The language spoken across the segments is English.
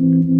Mm-hmm.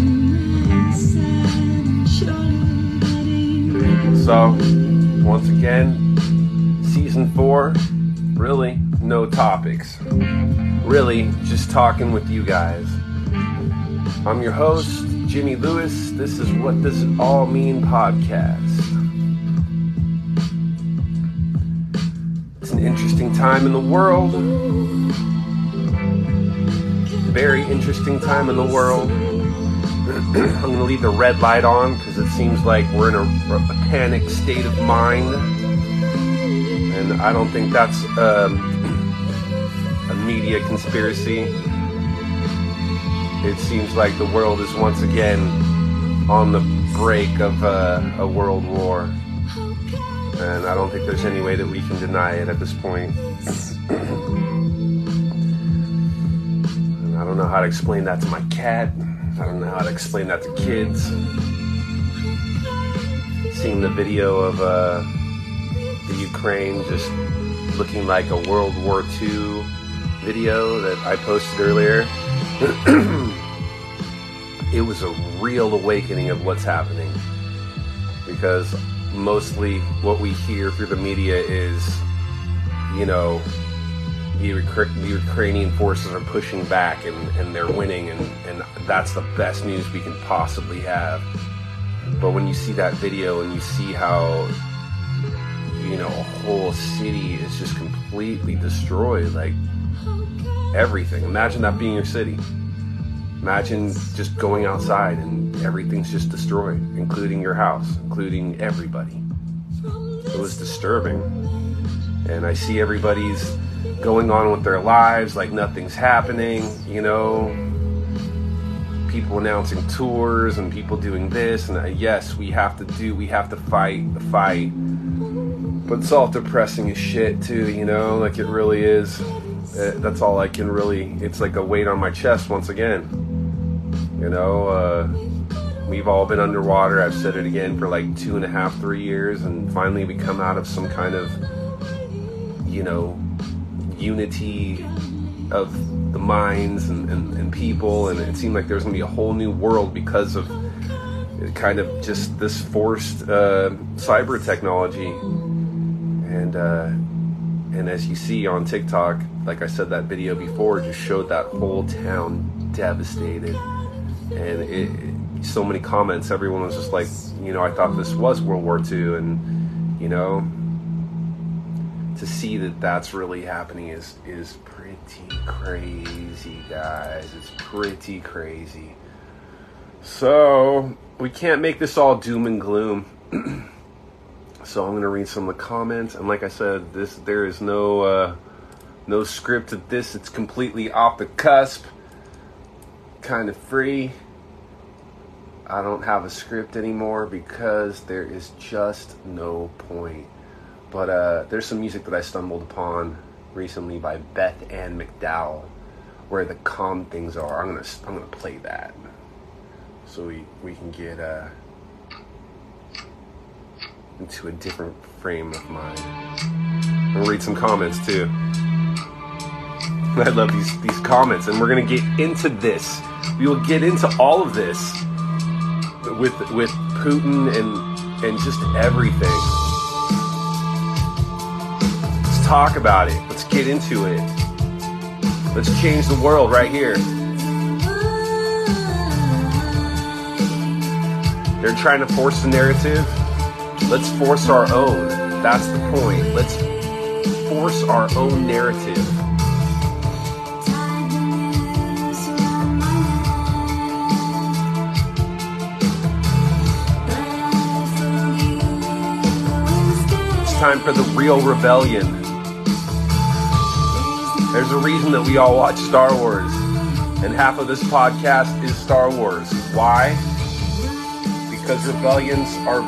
So, once again, season four, really no topics. Really just talking with you guys. I'm your host, Jimmy Lewis. This is What Does It All Mean podcast. It's an interesting time in the world. Very interesting time in the world. I'm going to leave the red light on because it seems like we're in a, a, panic state of mind. And I don't think that's um, a media conspiracy it seems like the world is once again on the break of uh, a world war. And I don't think there's any way that we can deny it at this point. I don't know how to explain that to my cat. I don't know how to explain that to kids. Seeing the video of uh, the Ukraine just looking like a World War II video that I posted earlier. it was a real awakening of what's happening because mostly what we hear through the media is, you know, the, the Ukrainian forces are pushing back and, and they're winning, and, and that's the best news we can possibly have. But when you see that video and you see how, you know, a whole city is just completely destroyed, like everything. Imagine that being your city. Imagine just going outside and everything's just destroyed, including your house, including everybody. It was disturbing. And I see everybody's going on with their lives like nothing's happening, you know. People announcing tours and people doing this, and uh, yes, we have to do, we have to fight the fight. But it's all depressing as shit, too, you know, like it really is. Uh, that's all I can really. It's like a weight on my chest once again. You know, uh, we've all been underwater. I've said it again for like two and a half, three years, and finally we come out of some kind of, you know, unity of the minds and, and, and people, and it seemed like there was going to be a whole new world because of kind of just this forced uh, cyber technology. And uh, and as you see on TikTok, like I said, that video before just showed that whole town devastated, and it, so many comments. Everyone was just like, you know, I thought this was World War II, and you know, to see that that's really happening is is pretty crazy, guys. It's pretty crazy. So we can't make this all doom and gloom. so I'm gonna read some of the comments, and like I said, this there is no uh, no script to this. It's completely off the cusp, kind of free. I don't have a script anymore because there is just no point. But uh, there's some music that I stumbled upon recently by Beth Ann McDowell, where the calm things are. I'm gonna I'm gonna play that so we we can get uh, into a different frame of mind. I'll read some comments too. I love these these comments, and we're gonna get into this. We will get into all of this with with Putin and and just everything. Talk about it. Let's get into it. Let's change the world right here. They're trying to force the narrative. Let's force our own. That's the point. Let's force our own narrative. It's time for the real rebellion. There's a reason that we all watch Star Wars, and half of this podcast is Star Wars. Why? because rebellions are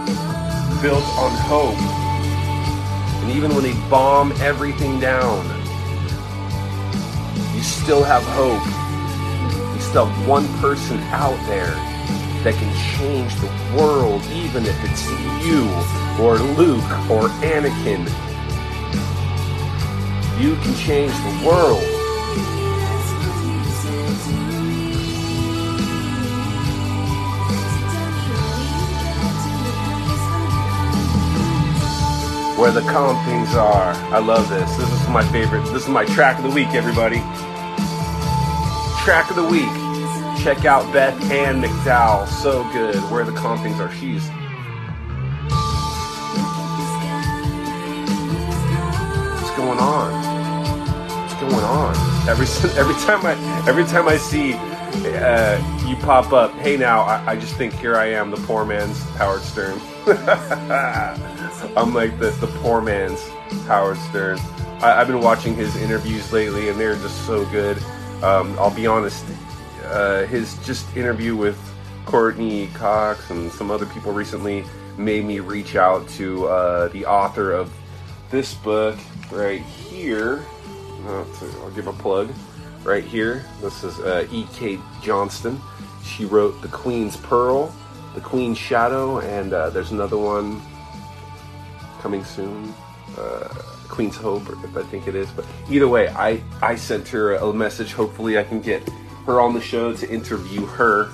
built on hope. And even when they bomb everything down, you still have hope. You still have one person out there that can change the world, even if it's you or Luke or Anakin. You can change the world. where the calm things are. I love this. This is my favorite. This is my track of the week, everybody. Track of the week. Check out Beth Ann McDowell. So good. Where the calm things are. She's going on? What's going on? Every every time I every time I see uh, you pop up, hey now, I, I just think here I am, the poor man's Howard Stern. I'm like the, the poor man's Howard Stern. I, have been watching his interviews lately, and they're just so good. Um, I'll be honest, uh, his just interview with Courteney Cox and some other people recently made me reach out to uh, the author of this book right here. I'll give a plug right here. This is uh, E.K. Johnston. She wrote The Queen's Peril, The Queen's Shadow, and uh, there's another one coming soon. Uh, Queen's Hope, if I think it is. But either way, I, I sent her a message. Hopefully, I can get her on the show to interview her.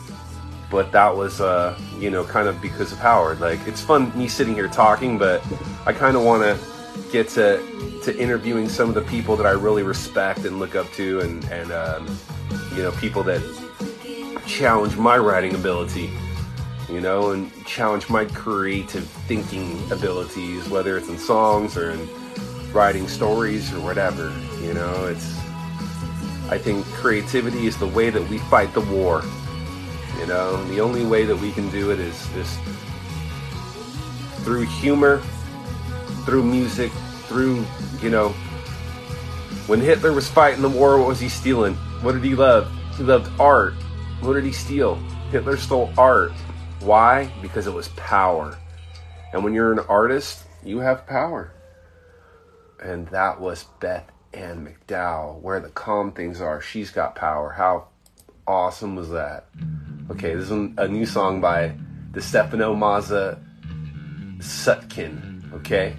But that was, uh, you know, kind of because of Howard. Like, it's fun me sitting here talking, but I kind of want to get to to interviewing some of the people that I really respect and look up to, and and um, you know, people that challenge my writing ability you know, and challenge my creative thinking abilities, whether it's in songs or in writing stories or whatever. You know, it's. I think creativity is the way that we fight the war. You know, and the only way that we can do it is just through humor, through music, through, you know, when Hitler was fighting the war, what was he stealing? What did he love? He loved art. What did he steal? Hitler stole art. Why? Because it was power. And when you're an artist, you have power. And that was Beth Ann McDowell. Where the calm things are, she's got power. How awesome was that? Okay, this is a new song by the Stefano Mazza Sutkin. Okay?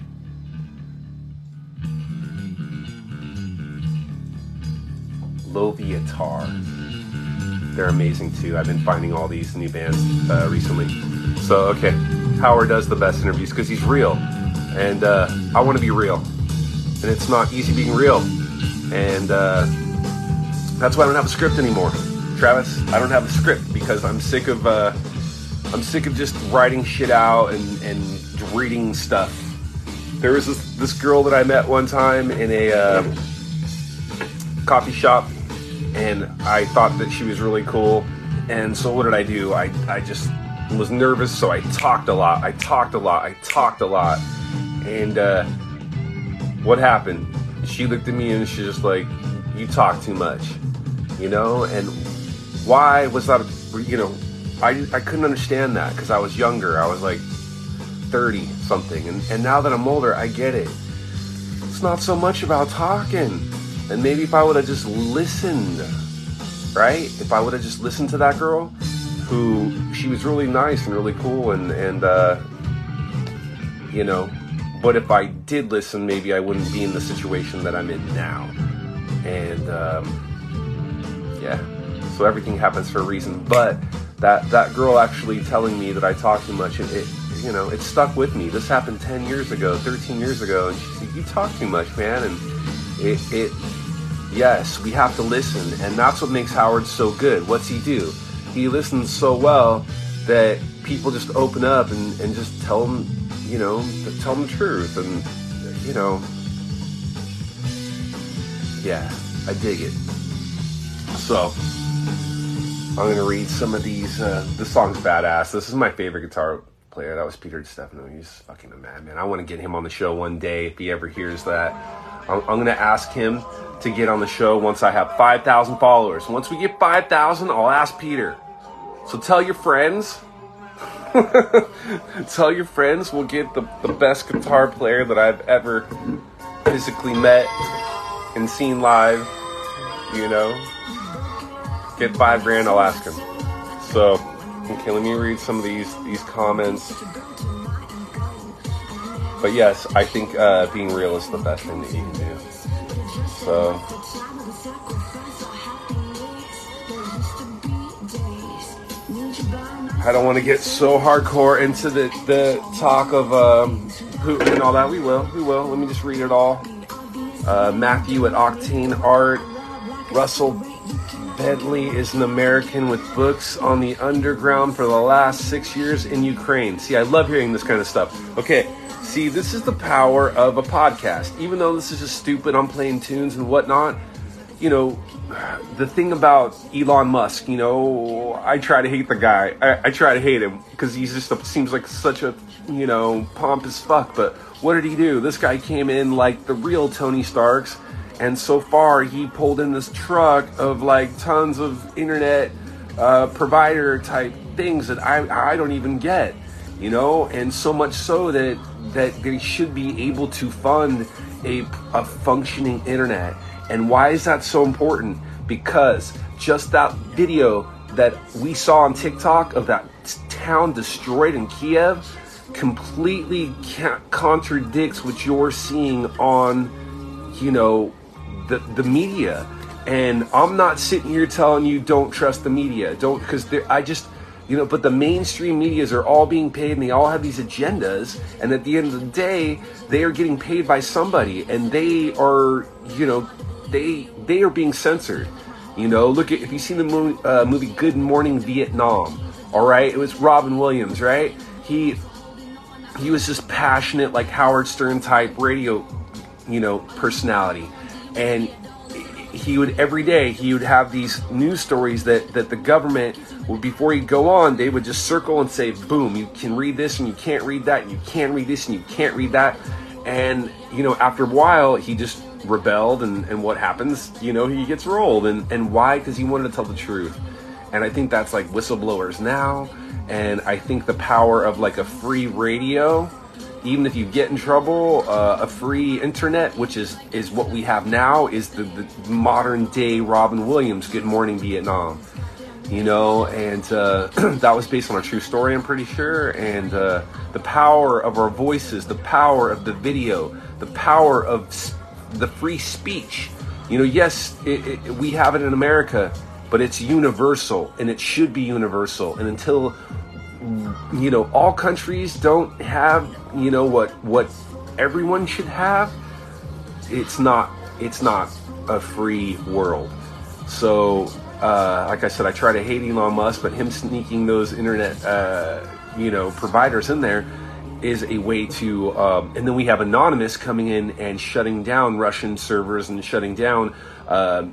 Loviatar. They're amazing too. I've been finding all these new bands uh, recently. So okay, Howard does the best interviews because he's real, and uh, I want to be real, and it's not easy being real, and uh, that's why I don't have a script anymore. Travis, I don't have a script because I'm sick of uh, I'm sick of just writing shit out and and reading stuff there was this, this girl that I met one time in a uh, coffee shop, and I thought that she was really cool. And so what did I do? I, I just was nervous, so I talked a lot. I talked a lot. I talked a lot. And uh, what happened? She looked at me and she's just like, "You talk too much," you know. And why was that? You know, I I couldn't understand that because I was younger. I was like 30 something, and and now that I'm older, I get it. It's not so much about talking. And maybe if I would have just listened, right? If I would have just listened to that girl, who she was really nice and really cool, and and uh, you know, but if I did listen, maybe I wouldn't be in the situation that I'm in now. And um, yeah, so everything happens for a reason. But that that girl actually telling me that I talk too much, it, it you know, it stuck with me. This happened 10 years ago, 13 years ago, and she said, "You talk too much, man," and it, it yes, we have to listen, and that's what makes Howard so good. What's he do? He listens so well that people just open up and, and just tell him, you know, tell him the truth, and you know, yeah, I dig it. So I'm gonna read some of these. Uh, this song's badass. This is my favorite guitar player. That was Peter Stefano. He's fucking a madman. I want to get him on the show one day if he ever hears that. I'm, I'm gonna ask him to get on the show once I have 5,000 followers. Once we get 5,000, I'll ask Peter. So tell your friends. tell your friends we'll get the, the best guitar player that I've ever physically met and seen live. You know, get five grand, I'll ask him. So, okay, let me read some of these these comments. But yes, I think uh, being real is the best thing that you can do. So. I don't want to get so hardcore into the, the talk of um, Putin and all that. We will, we will. Let me just read it all. Uh, Matthew at Octane Art. Russell Bentley is an American with books on the underground for the last six years in Ukraine. See, I love hearing this kind of stuff. Okay, see, this is the power of a podcast. Even though this is just stupid, I'm playing tunes and whatnot. You know, the thing about Elon Musk, you know, I try to hate the guy. I, I try to hate him because he's just a, seems like such a, you know, pompous fuck. But what did he do? This guy came in like the real Tony Starks and so far, he pulled in this truck of like tons of internet uh, provider type things that I, I don't even get, you know, and so much so that that they should be able to fund a, a functioning internet. And why is that so important? Because just that video that we saw on TikTok of that town destroyed in Kiev completely contradicts what you're seeing on, you know, the, the media. And I'm not sitting here telling you don't trust the media. Don't, because I just, you know, but the mainstream medias are all being paid and they all have these agendas. And at the end of the day, they are getting paid by somebody and they are, you know, they, they are being censored. You know, look at, if you've seen the movie, uh, movie Good Morning Vietnam, all right, it was Robin Williams, right? He, he was just passionate, like Howard Stern type radio, you know, personality and he would every day he would have these news stories that that the government would before he'd go on they would just circle and say boom you can read this and you can't read that and you can't read this and you can't read that. And you know after a while he just rebelled and and what happens you know he gets rolled. And and why? Because he wanted to tell the truth. And i think that's like whistleblowers now. And i think the power of like a free radio even if you get in trouble, uh, a free internet, which is is what we have now, is the, the modern day Robin Williams. Good Morning Vietnam, you know, and uh, that was based on a true story, I'm pretty sure. And uh, the power of our voices, the power of the video, the power of the free speech. You know, yes, it, it, we have it in America, but it's universal, and it should be universal. And until you know all countries don't have you know what what everyone should have. It's not it's not a free world. So uh, like i said i try to hate elon musk but him sneaking those internet uh, you know providers in there is a way to, um, and then we have Anonymous coming in and shutting down Russian servers and shutting down uh,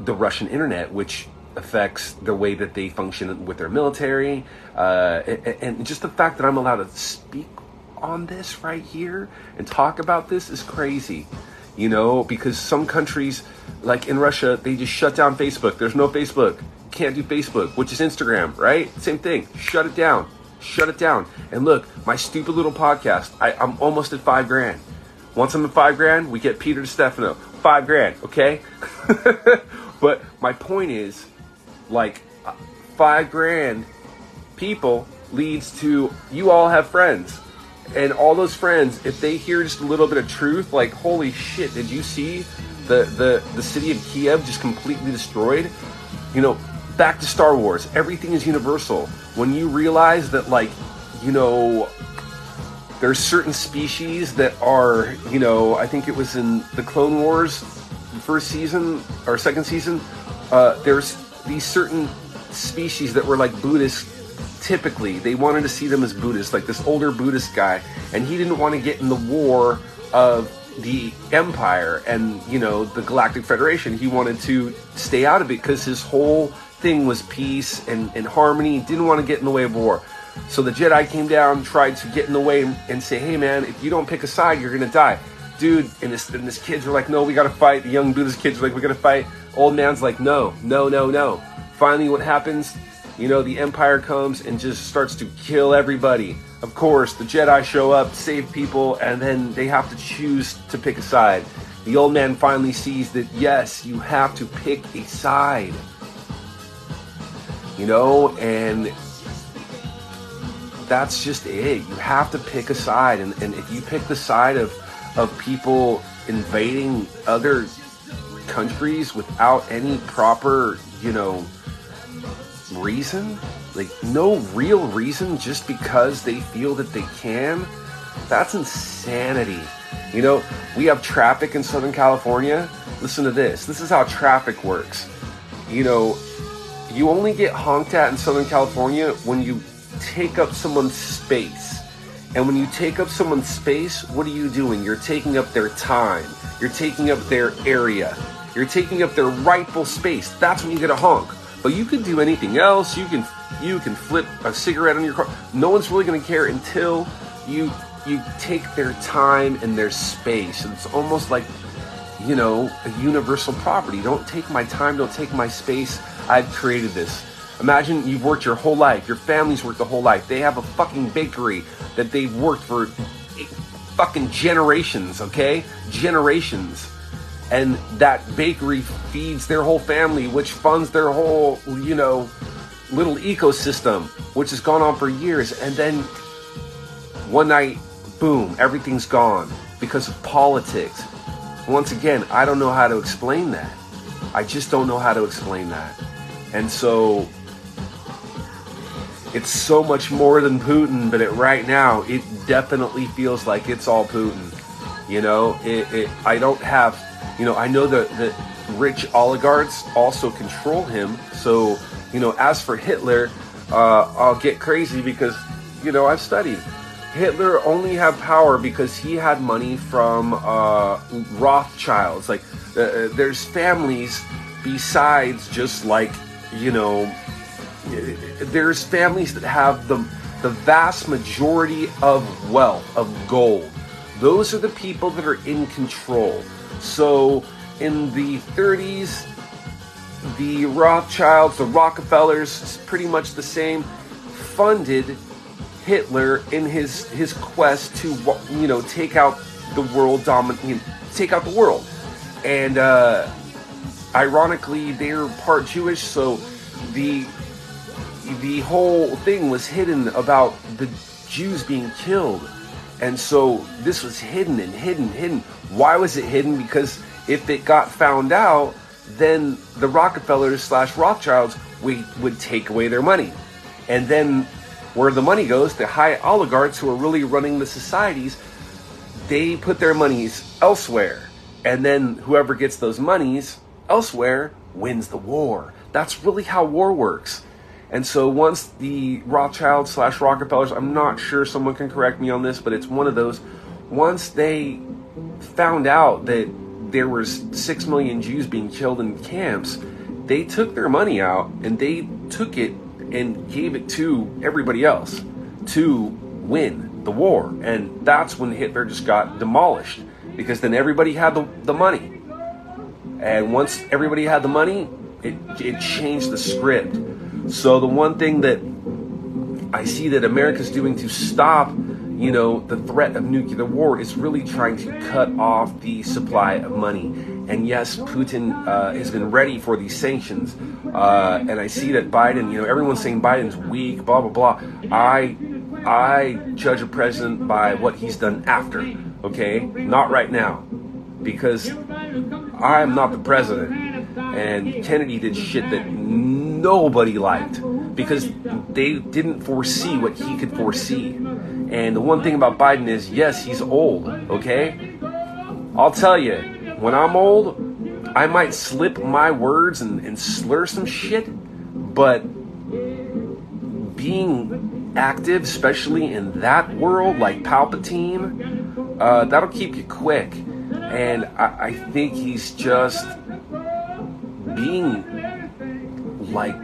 the Russian internet, which affects the way that they function with their military. Uh, and, and just the fact that I'm allowed to speak on this right here and talk about this is crazy. You know, because some countries, like in Russia, they just shut down Facebook. There's no Facebook. Can't do Facebook, which is Instagram, right? Same thing. Shut it down. Shut it down. And look, my stupid little podcast, I, I'm almost at five grand. Once I'm at five grand, we get Peter Stefano. Five grand, okay? but my point is, like, five grand people leads to you all have friends. And all those friends, if they hear just a little bit of truth, like, holy shit, did you see the, the, the city of Kiev just completely destroyed? You know, back to Star Wars, everything is universal. When you realize that, like, you know, there's certain species that are, you know, I think it was in the Clone Wars, the first season or second season, uh, there's these certain species that were like Buddhist. Typically, they wanted to see them as Buddhists, like this older Buddhist guy, and he didn't want to get in the war of the Empire and you know the Galactic Federation. He wanted to stay out of it because his whole thing was peace and, and harmony. He didn't want to get in the way of war. So the Jedi came down, tried to get in the way and say, "Hey, man, if you don't pick a side, you're gonna die." Dude, and this and this kids were like, "No, we gotta fight." The young Buddhist kids were like, "We gotta fight." Old man's like, "No, no, no, no." Finally, what happens? You know, the Empire comes and just starts to kill everybody. Of course, the Jedi show up, save people, and then they have to choose to pick a side. The old man finally sees that yes, you have to pick a side. You know, and that's just it. You have to pick a side, and, and if you pick the side of of people invading other countries without any proper, you know, reason, like no real reason, just because they feel that they can, that's insanity. You know, we have traffic in Southern California. Listen to this. This is how traffic works. You know, you only get honked at in Southern California when you take up someone's space. And when you take up someone's space, what are you doing? You're taking up their time. You're taking up their area. You're taking up their rightful space. That's when you get a honk. But you can do anything else. You can you can flip a cigarette on your car. No one's really going to care until you you take their time and their space. It's almost like you know a universal property. Don't take my time. Don't take my space. I've created this. Imagine you've worked your whole life. Your family's worked the whole life. They have a fucking bakery that they've worked for fucking generations. Okay, generations and that bakery feeds their whole family, which funds their whole, you know, little ecosystem, which has gone on for years. And then one night, boom, everything's gone because of politics. Once again, I don't know how to explain that. I just don't know how to explain that. And so it's so much more than Putin, but it, right now, it definitely feels like it's all Putin. You know, it, it I don't have you know, I know that, that rich oligarchs also control him. So, you know, as for Hitler, uh, I'll get crazy because, you know, I've studied. Hitler only had power because he had money from uh, Rothschilds. Like, uh, uh there's families besides just like, you know, there's families that have the the vast majority of wealth of gold. Those are the people that are in control. So in the 30s, the Rothschilds, the Rockefellers, pretty much the same, funded Hitler in his his quest to you know take out the world, dominate, you know, take out the world, and uh, ironically, they're part Jewish, so the the whole thing was hidden about the Jews being killed, and so this was hidden and hidden, hidden. Why was it hidden? Because if it got found out, then the Rockefellers slash Rothschilds would, would take away their money. And then where the money goes, the high oligarchs who are really running the societies, they put their monies elsewhere. And then whoever gets those monies elsewhere wins the war. That's really how war works. And so once the Rothschild slash Rockefellers, I'm not sure someone can correct me on this, but it's one of those. Once they found out that there was six million Jews being killed in camps, they took their money out and they took it and gave it to everybody else to win the war. And that's when Hitler just got demolished because then everybody had the, the money. And once everybody had the money, it, it changed the script. So the one thing that I see that America's doing to stop, you know, the threat of nuclear war is really trying to cut off the supply of money. And yes, Putin uh, has been ready for these sanctions. Uh, and I see that Biden, you know, everyone's saying Biden's weak, blah blah blah. I I judge a president by what he's done after, okay? Not right now. Because I'm not the president. And Kennedy did shit that nobody liked because they didn't foresee what he could foresee. And the one thing about Biden is, yes, he's old, okay? I'll tell you, when I'm old, I might slip my words and, and slur some shit, but being active, especially in that world like Palpatine, uh, that'll keep you quick. And I, I think he's just being like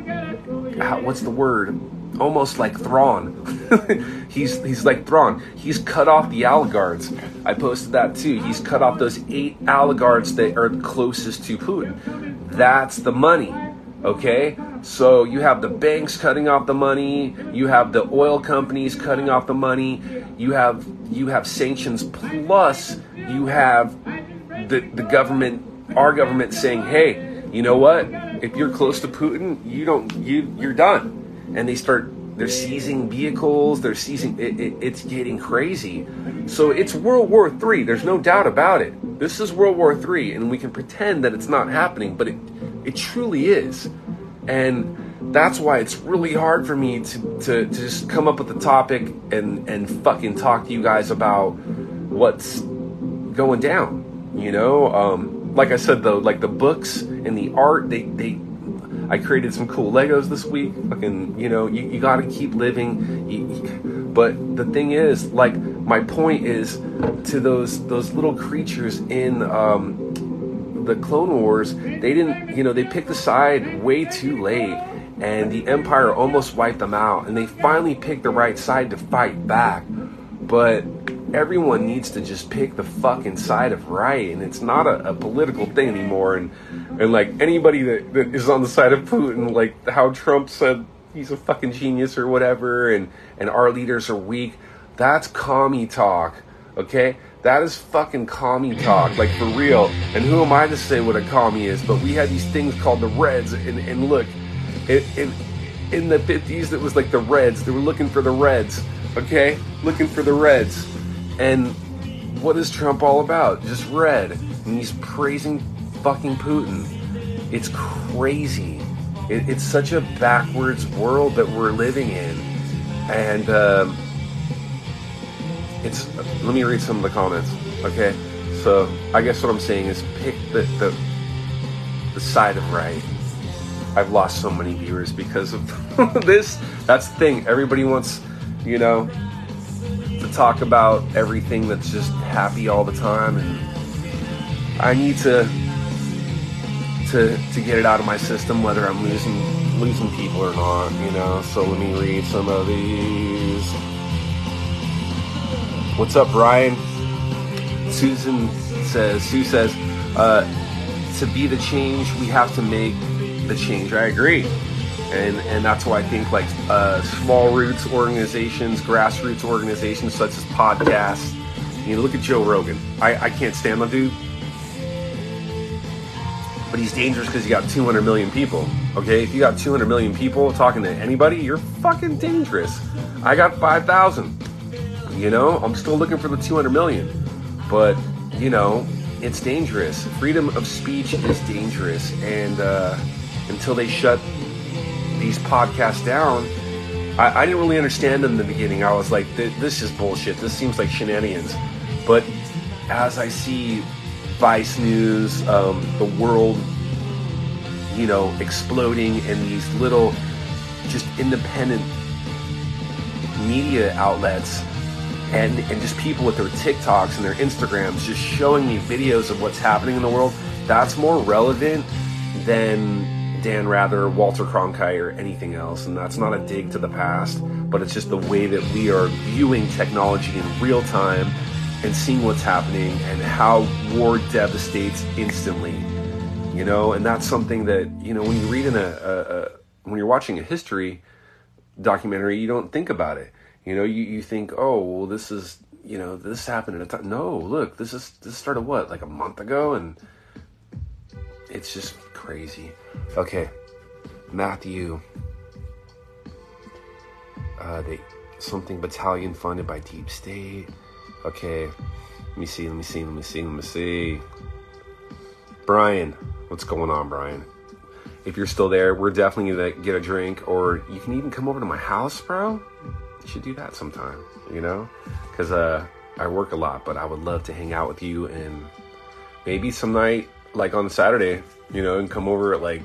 how, what's the word? Almost like Thrawn. he's he's like Thrawn. He's cut off the oligarchs. I posted that too. He's cut off those eight oligarchs that are closest to Putin. That's the money. Okay? So you have the banks cutting off the money, you have the oil companies cutting off the money, you have you have sanctions plus you have the the government our government saying, "Hey, you know what? If you're close to Putin, you don't you you're done." And they start they're seizing vehicles, they're seizing it, it, it's getting crazy. So it's World War 3, there's no doubt about it. This is World War 3 and we can pretend that it's not happening, but it it truly is. And that's why it's really hard for me to, to, to just come up with a topic and, and fucking talk to you guys about what's going down. You know, um, like I said though, like the books and the art, they, they I created some cool Legos this week. Fucking, you know, you, you gotta keep living. You, you, but the thing is, like, my point is to those those little creatures in um, the Clone Wars, they didn't, you know, they picked a side way too late, and the Empire almost wiped them out, and they finally picked the right side to fight back. But everyone needs to just pick the fucking side of right, and it's not a, a political thing anymore. And and like anybody that, that is on the side of Putin, like how Trump said he's a fucking genius or whatever, and and our leaders are weak. That's commie talk, okay? That is fucking commie talk, like for real. And who am I to say what a commie is? But we had these things called the Reds, and, and look, it, it, in the 50s, it was like the Reds. They were looking for the Reds, okay? Looking for the Reds. And what is Trump all about? Just red. And he's praising fucking Putin. It's crazy. It, it's such a backwards world that we're living in. And, um, it's let me read some of the comments okay so i guess what i'm saying is pick the the, the side of right i've lost so many viewers because of this that's the thing everybody wants you know talk about everything that's just happy all the time and i need to to to get it out of my system whether i'm losing losing people or not you know so let me read some of these What's up, Brian? Susan says, Sue says, uh, to be the change, we have to make the change. I agree. And, and that's why I think like uh, small roots organizations, grassroots organizations such as podcasts. You know, look at Joe Rogan. I, I can't stand the dude, but he's dangerous because he got 200 million people. Okay, if you got 200 million people talking to anybody, you're fucking dangerous. I got 5,000. You know, I'm still looking for the 200 million, but you know, it's dangerous. Freedom of speech is dangerous, and uh, until they shut these podcasts down, I, I, didn't really understand them in the beginning. I was like, this is bullshit. This seems like shenanigans. But as I see Vice News, um, the world, you know, exploding, and these little just independent media outlets and, and just people with their TikToks and their Instagrams just showing me videos of what's happening in the world, that's more relevant than Dan Rather, Walter Cronkite, or anything else. And that's not a dig to the past, but it's just the way that we are viewing technology in real time and seeing what's happening and how war devastates instantly. You know, and that's something that, you know, when you read in a, a, a when you're watching a history documentary, you don't think about it. You know, you, you think, oh, well, this is, you know, this happened at a time. No, look, this is, this started what, like a month ago? And it's just crazy. Okay, Matthew. Uh, they, something battalion funded by Deep State. Okay, let me see, let me see, let me see, let me see. Brian, what's going on, Brian? If you're still there, we're definitely gonna get a drink, or you can even come over to my house, bro. You should do that sometime, you know? Because uh, I work a lot, but I would love to hang out with you and maybe some night, like on Saturday, you know, and come over at like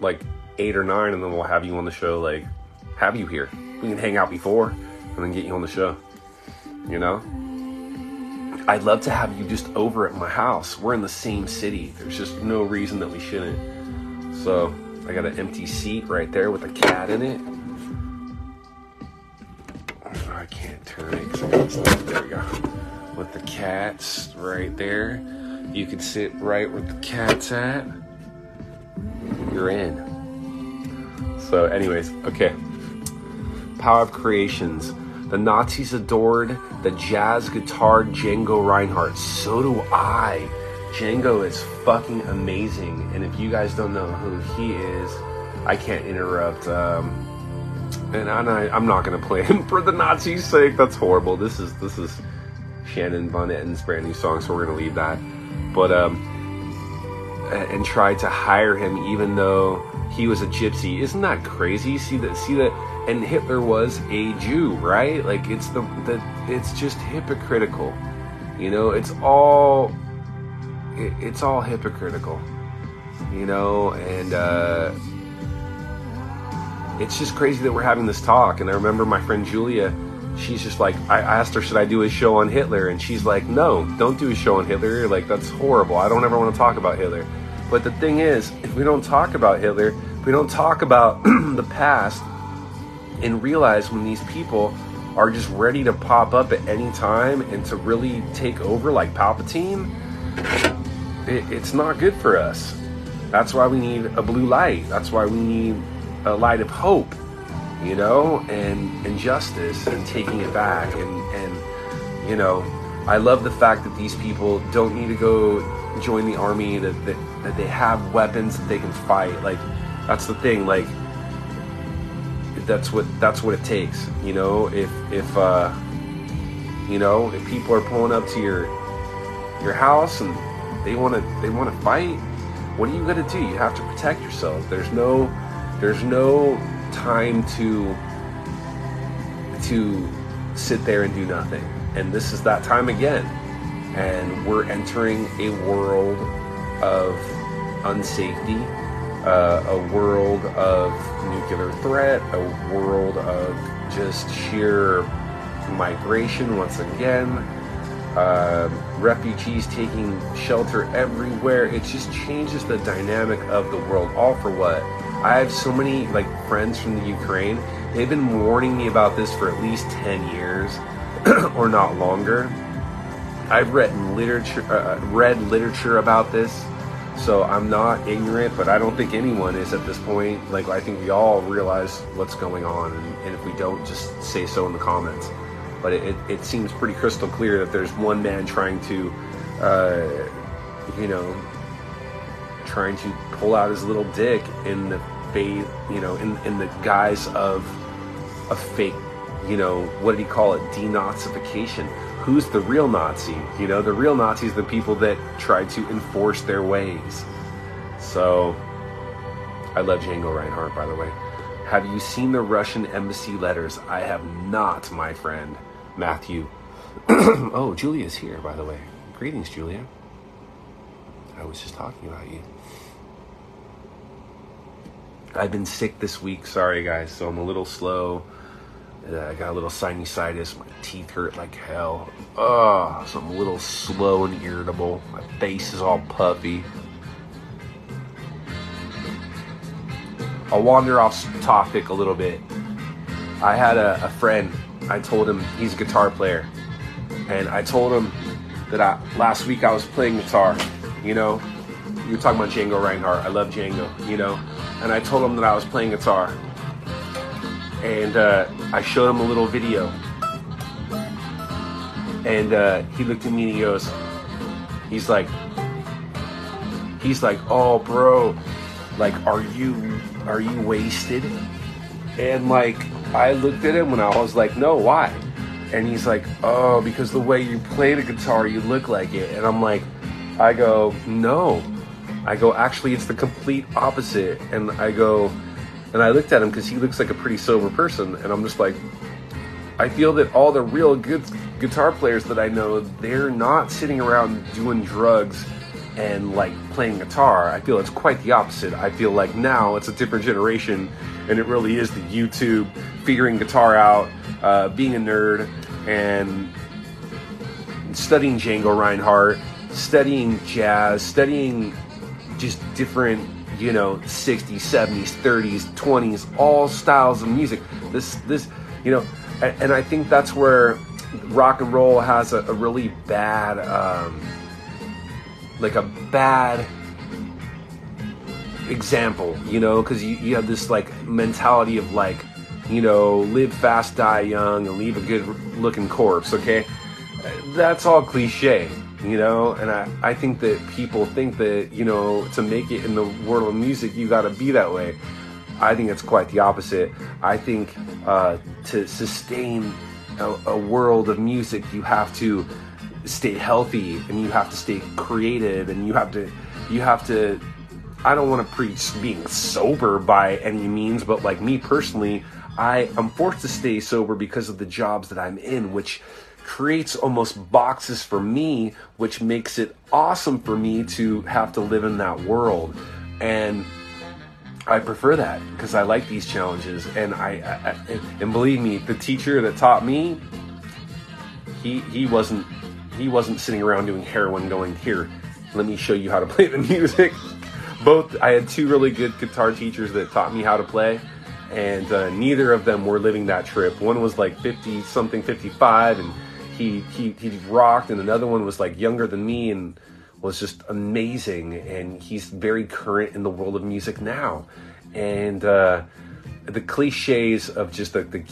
like eight or nine, and then we'll have you on the show. Like, have you here? We can hang out before, and then get you on the show. You know. I'd love to have you just over at my house. We're in the same city. There's just no reason that we shouldn't. So I got an empty seat right there with a cat in it. I can't turn it there we go. With the cats right there. You can sit right where the cat's at. You're in. So, anyways, okay. Power of Creations. The Nazis adored the jazz guitar Django Reinhardt. So do I. Django is fucking amazing. And if you guys don't know who he is, I can't interrupt. Um, and I'm not, gonna play him for the Nazis' sake. That's horrible. This is this is Shannon Van Etten's brand new song, so we're gonna leave that. But um, and tried to hire him even though he was a gypsy. Isn't that crazy? See that? See that? And Hitler was a Jew, right? Like it's the the it's just hypocritical. You know, it's all it, it's all hypocritical. You know, and uh, it's just crazy that we're having this talk. And I remember my friend Julia she's just like, I asked her, should I do a show on Hitler? And she's like, no, don't do a show on Hitler. Like, that's horrible. I don't ever want to talk about Hitler. But the thing is, if we don't talk about Hitler, if we don't talk about the past and realize when these people are just ready to pop up at any time and to really take over like Palpatine, it, it's not good for us. That's why we need a blue light. That's why we need a light of hope you know, and injustice and taking it back and and you know, I love the fact that these people don't need to go join the army that that, that they have weapons that they can fight. Like that's the thing. Like that's what that's what it takes. You know, if if uh, you know if people are pulling up to your your house and they want to they want to fight, what are you gonna do? You have to protect yourself. There's no there's no time to to sit there and do nothing. And this is that time again. And we're entering a world of unsafety, uh, a world of nuclear threat, a world of just sheer migration once again. Uh, refugees taking shelter everywhere. It just changes the dynamic of the world. All for what? I have so many like friends from the Ukraine. They've been warning me about this for at least 10 years or not longer. I've read literature uh, uh, read literature about this. So I'm not ignorant, but I don't think anyone is at this point. Like I think we all realize what's going on, and, and if we don't, just say so in the comments. But it, it, it, seems pretty crystal clear that there's one man trying to, uh, you know, trying to pull out his little dick in the face, you know, in in the guise of a fake, you know, what did he call it? Denazification. Who's the real Nazi? You know, the real Nazis, the people that try to enforce their ways. So, I love Django Reinhardt, by the way. Have you seen the Russian embassy letters? I have not, my friend. Matthew. oh, Julia's here, by the way. Greetings, Julia. I was just talking about you. I've been sick this week. Sorry, guys. So I'm a little slow. Uh, I got a little sinusitis. My teeth hurt like hell. Oh, so I'm a little slow and irritable. My face is all puffy. I'll wander off topic a little bit. I had a, a friend. I told him he's a guitar player, and I told him that I, last week I was playing guitar. You know, you were talking about Django Reinhardt. I love Django. You know, and I told him that I was playing guitar, and uh, I showed him a little video, and uh, he looked at me and he goes, he's like, he's like, oh, bro, like, are you are you wasted? And like, I looked at him and I was like, no, why? And he's like, oh, because the way you play the guitar, you look like it. And I'm like, I go, no. I go, actually, it's the complete opposite. And I go, and I looked at him because he looks like a pretty sober person. And I'm just like, I feel that all the real good guitar players that I know, they're not sitting around doing drugs and like playing guitar. I feel it's quite the opposite. I feel like now it's a different generation, and it really is the YouTube figuring guitar out, uh, being a nerd, and studying Django Reinhardt, studying jazz, studying just different, you know, 60s, 70s, 30s, 20s, all styles of music. This, this, you know, and, and I think that's where rock and roll has a, a really bad. Um, like a bad example, you know, because you, you have this like mentality of like, you know, live fast, die young, and leave a good looking corpse, okay? That's all cliche, you know, and I, I think that people think that, you know, to make it in the world of music, you gotta be that way. I think it's quite the opposite. I think uh, to sustain a, a world of music, you have to stay healthy and you have to stay creative and you have to you have to I don't want to preach being sober by any means, but like me personally, I am forced to stay sober because of the jobs that I'm in, which creates almost boxes for me, which makes it awesome for me to have to live in that world. And I prefer that because I like these challenges. And I, I, and believe me, the teacher that taught me, he he wasn't he wasn't sitting around doing heroin going, here, let me show you how to play the music. Both, I had two really good guitar teachers that taught me how to play, and uh, neither of them were living that trip. One was like 50 something, 55, and he, he, he rocked, and another one was like younger than me and was just amazing. And he's very current in the world of music now. And, uh, the cliches of just the, the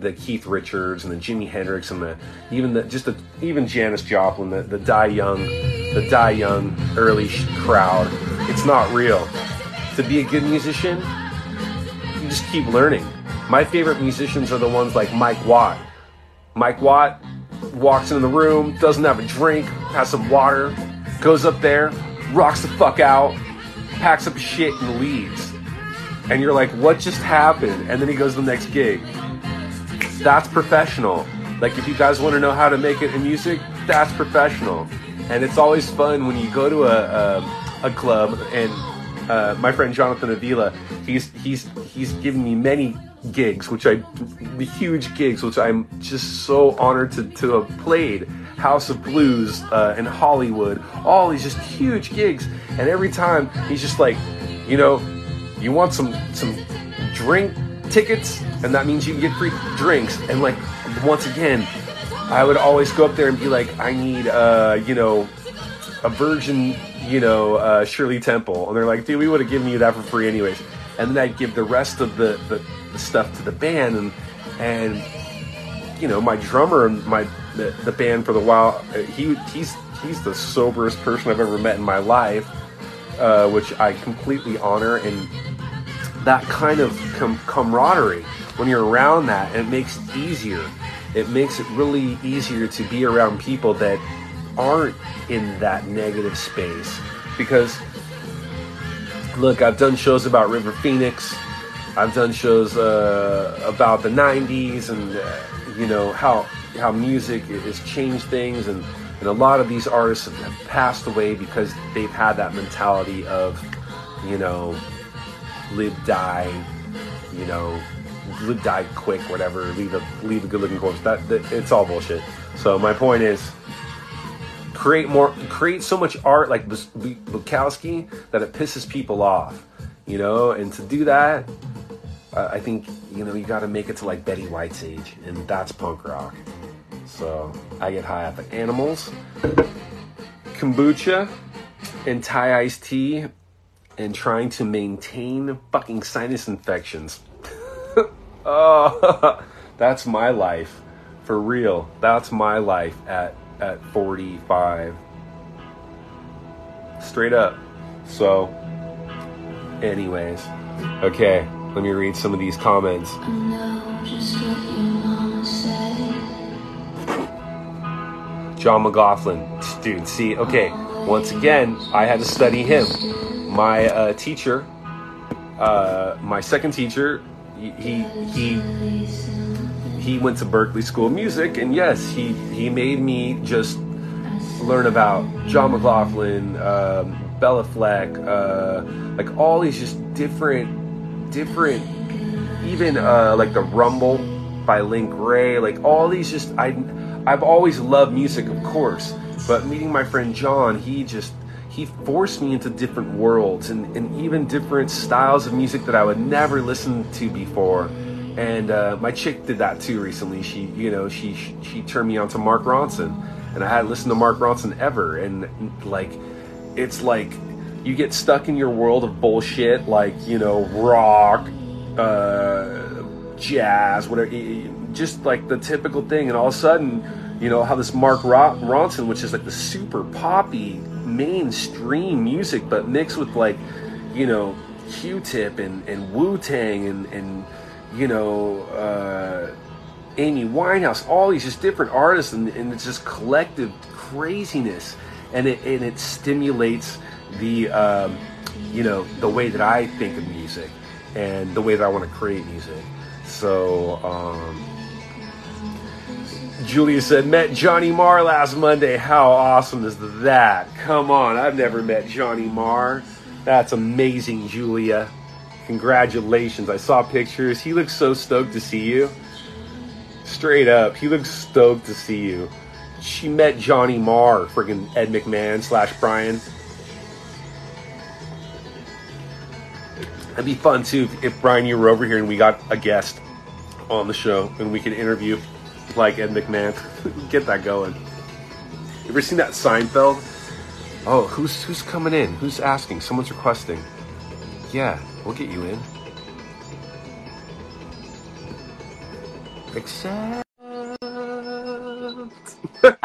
the Keith Richards and the Jimi Hendrix and the even the just the even Janis Joplin, the, the Die Young, the Die Young early crowd. It's not real. To be a good musician, you just keep learning. My favorite musicians are the ones like Mike Watt. Mike Watt walks into the room, doesn't have a drink, has some water, goes up there, rocks the fuck out, packs up his shit and leaves. And you're like, what just happened? And then he goes to the next gig that's professional. Like if you guys want to know how to make it in music, that's professional. And it's always fun when you go to a a, a club and uh, my friend Jonathan Avila, he's he's he's given me many gigs, which I huge gigs, which I'm just so honored to to have played. House of Blues uh, in Hollywood, all these just huge gigs, and every time he's just like, you know, you want some some drink tickets, and that means you can get free drinks. And like once again, I would always go up there and be like, I need, uh, you know, a virgin, you know, uh, Shirley Temple, and they're like, dude, we would have given you that for free anyways. And then I'd give the rest of the, the, the stuff to the band, and and you know, my drummer and my the, the band for the while, uh, he he's he's the soberest person I've ever met in my life, uh, which I completely honor and that kind of com- camaraderie when you're around that and it makes it easier. It makes it really easier to be around people that aren't in that negative space because look i've done shows about river phoenix i've done shows uh, about the 90s and uh, you know how how music has changed things and and a lot of these artists have passed away because they've had that mentality of you know live, die, you know, live, die quick, whatever. Leave a leave a good looking corpse. That, that it's all bullshit. So my point is, create more, create so much art like Bukowski that it pisses people off, you know. And to do that, I think you know you got to make it to like Betty White's age, and that's punk rock. So I get high off of animals, kombucha, and Thai iced tea, and trying to maintain fucking sinus infections. oh, that's my life. For real. That's my life at at 45. Straight up. So anyways, okay, let me read some of these comments. John McLaughlin. Dude, see, okay, once again, I had to study him. My uh, teacher, uh, my second teacher, he, he he went to Berklee School of Music, and yes, he he made me just learn about John McLaughlin, um, Béla Fleck, uh, like all these just different, different, even uh, like the Rumble by Link Wray, like all these just I I've always loved music, of course, but meeting my friend John, he just he forced me into different worlds and, and even different styles of music that I would never listen to before. And uh, my chick did that too recently. She, you know, she she turned me on to Mark Ronson, and I hadn't listened to Mark Ronson ever. And like, it's like you get stuck in your world of bullshit, like you know, rock, uh, jazz, whatever just like the typical thing, and all of a sudden, you know how this Mark Ronson, which is like the super poppy mainstream music, but mixed with like, you know, Q-Tip and, and Wu Tang and and you know uh, Amy Winehouse, all these just different artists, and, and it's just collective craziness, and it and it stimulates the um, you know the way that I think of music and the way that I want to create music. So. Um, Julia said, met Johnny Marr last Monday. How awesome is that? Come on, I've never met Johnny Marr. That's amazing, Julia. Congratulations. I saw pictures. He looks so stoked to see you. Straight up, he looks stoked to see you. She met Johnny Marr, friggin' Ed McMahon slash Brian. It'd be fun too if Brian you were over here and we got a guest on the show and we could interview like Ed McMahon. Get that going. You ever seen that Seinfeld? Oh, who's who's coming in? Who's asking? Someone's requesting. Yeah, we'll get you in. Accept.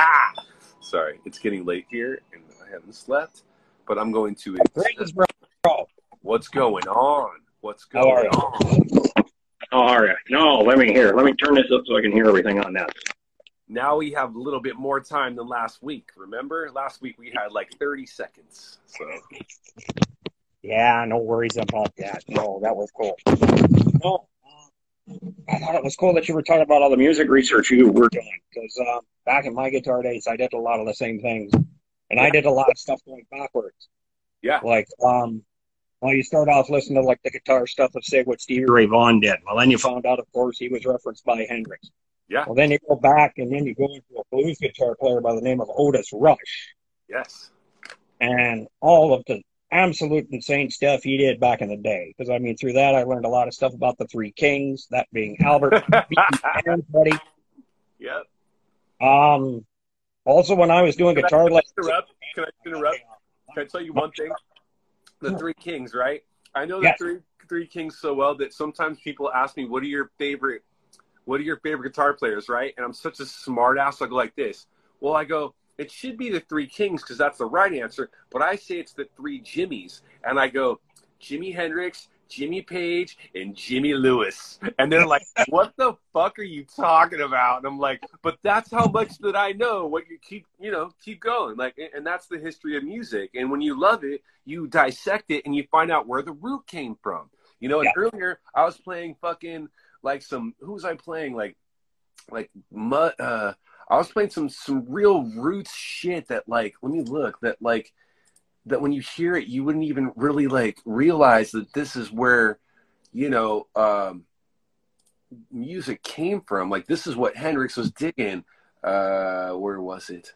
Sorry, it's getting late here and I haven't slept, but I'm going to. What's going on? What's going on? Oh, all right. No, let me hear. Let me turn this up so I can hear everything on that. Now we have a little bit more time than last week. Remember, last week we had like 30 seconds. So. Yeah, no worries about that. No, that was cool. No, I thought it was cool that you were talking about all the music research you were doing because uh, back in my guitar days, I did a lot of the same things, and yeah. I did a lot of stuff going backwards. Yeah, like um, well, you start off listening to like the guitar stuff of say what Stevie Ray Vaughan did. Well, then you found out, of course, he was referenced by Hendrix. Yeah. Well, then you go back and then you go into a blues guitar player by the name of Otis Rush. Yes. And all of the absolute insane stuff he did back in the day. Because I mean, through that, I learned a lot of stuff about the Three Kings, that being Albert, and Buddy. Yep. Um. Also, when I was doing Can guitar lessons, interrupt? Can I interrupt? Can I tell you one thing? The Three Kings, right? I know the yes. Three Three Kings so well that sometimes people ask me, "What are your favorite? What are your favorite guitar players?" Right? And I'm such a smart ass. I go like this. Well, I go. It should be the Three Kings because that's the right answer. But I say it's the Three Jimmys, and I go Jimi Hendrix, Jimmy Page and Jimmy Lewis. And they're like, what the fuck are you talking about? And I'm like, but that's how much that I know what you keep, you know, keep going. Like, and that's the history of music. And when you love it, you dissect it and you find out where the root came from. You know, and yeah. earlier I was playing fucking like some, who was I playing? Like, like, uh, I was playing some, some real roots shit that like, let me look, that like, that when you hear it, you wouldn't even really like realize that this is where, you know, um, music came from. Like this is what Hendrix was digging. Uh, where was it?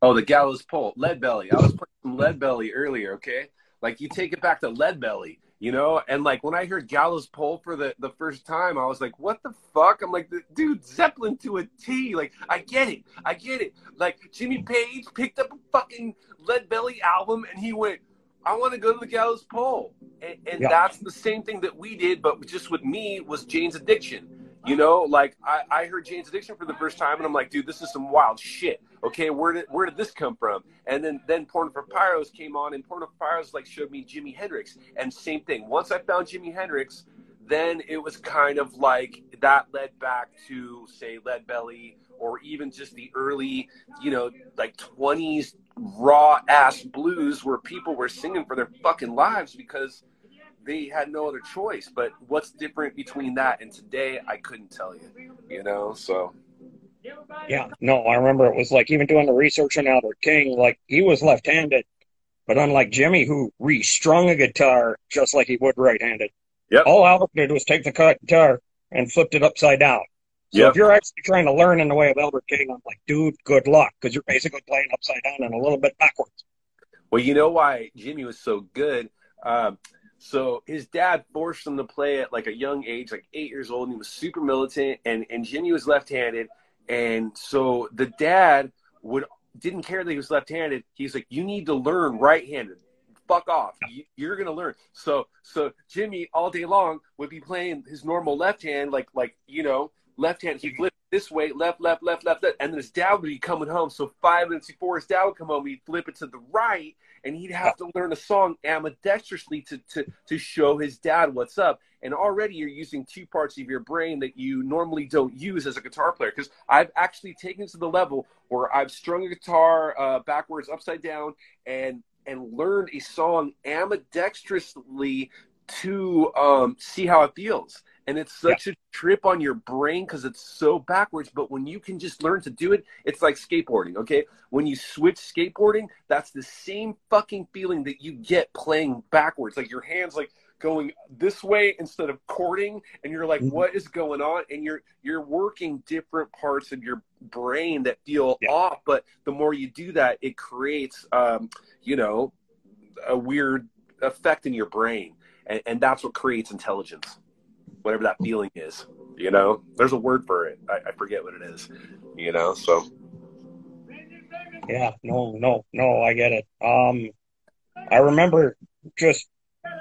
Oh, the gallows pole, lead belly. I was playing some lead belly earlier. Okay, like you take it back to lead belly, you know. And like when I heard gallows pole for the the first time, I was like, what the fuck? I'm like, dude, Zeppelin to a T. Like I get it, I get it. Like Jimmy Page picked up a fucking lead belly album and he went, I want to go to the gallows pole, and, and yeah. that's the same thing that we did, but just with me was Jane's Addiction. You know, like I, I heard Jane's Addiction for the first time, and I'm like, dude, this is some wild shit. Okay, where did where did this come from? And then then Porno for Pyros came on, and Porno for Pyros like showed me Jimi Hendrix, and same thing. Once I found Jimi Hendrix, then it was kind of like that led back to say Lead Belly or even just the early, you know, like 20s raw ass blues where people were singing for their fucking lives because they had no other choice. But what's different between that and today, I couldn't tell you. You know, so. Yeah, no, I remember it was like even doing the research on Albert King, like he was left handed, but unlike Jimmy, who restrung a guitar just like he would right handed, yep. all Albert did was take the guitar and flipped it upside down. So yep. if you're actually trying to learn in the way of Albert King, I'm like, dude, good luck, because you're basically playing upside down and a little bit backwards. Well, you know why Jimmy was so good? Um, so his dad forced him to play at like a young age, like eight years old, and he was super militant. And and Jimmy was left-handed, and so the dad would didn't care that he was left-handed. He's like, you need to learn right-handed. Fuck off. You're gonna learn. So so Jimmy all day long would be playing his normal left hand, like like you know left hand. He flipped this way, left, left, left, left, left, and then his dad would be coming home. So five minutes before his dad would come home, he'd flip it to the right, and he'd have to learn a song ambidextrously to, to, to show his dad what's up. And already you're using two parts of your brain that you normally don't use as a guitar player. Because I've actually taken to the level where I've strung a guitar uh, backwards, upside down, and and learned a song ambidextrously to um, see how it feels. And it's such yeah. a trip on your brain because it's so backwards. But when you can just learn to do it, it's like skateboarding, okay? When you switch skateboarding, that's the same fucking feeling that you get playing backwards. Like your hands like going this way instead of chording and you're like mm-hmm. what is going on and you're you're working different parts of your brain that feel yeah. off but the more you do that it creates um you know a weird effect in your brain and, and that's what creates intelligence whatever that feeling is you know? There's a word for it. I, I forget what it is you know so. Yeah no no no i get it. Um i remember just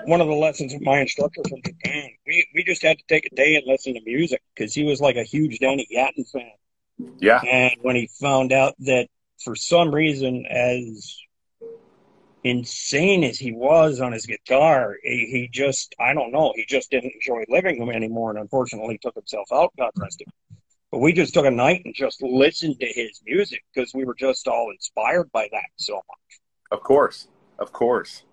one of the lessons of my instructor from japan we, we just had to take a day and listen to music because he was like a huge danny gatton fan. Yeah. And when he found out that for some reason as insane as he was on his guitar, he, he, just, I don't know, he just didn't enjoy living anymore and unfortunately took himself out, God rest him. But we just took a night and just listened to his music because we were just all inspired by that so much. Of course, of course.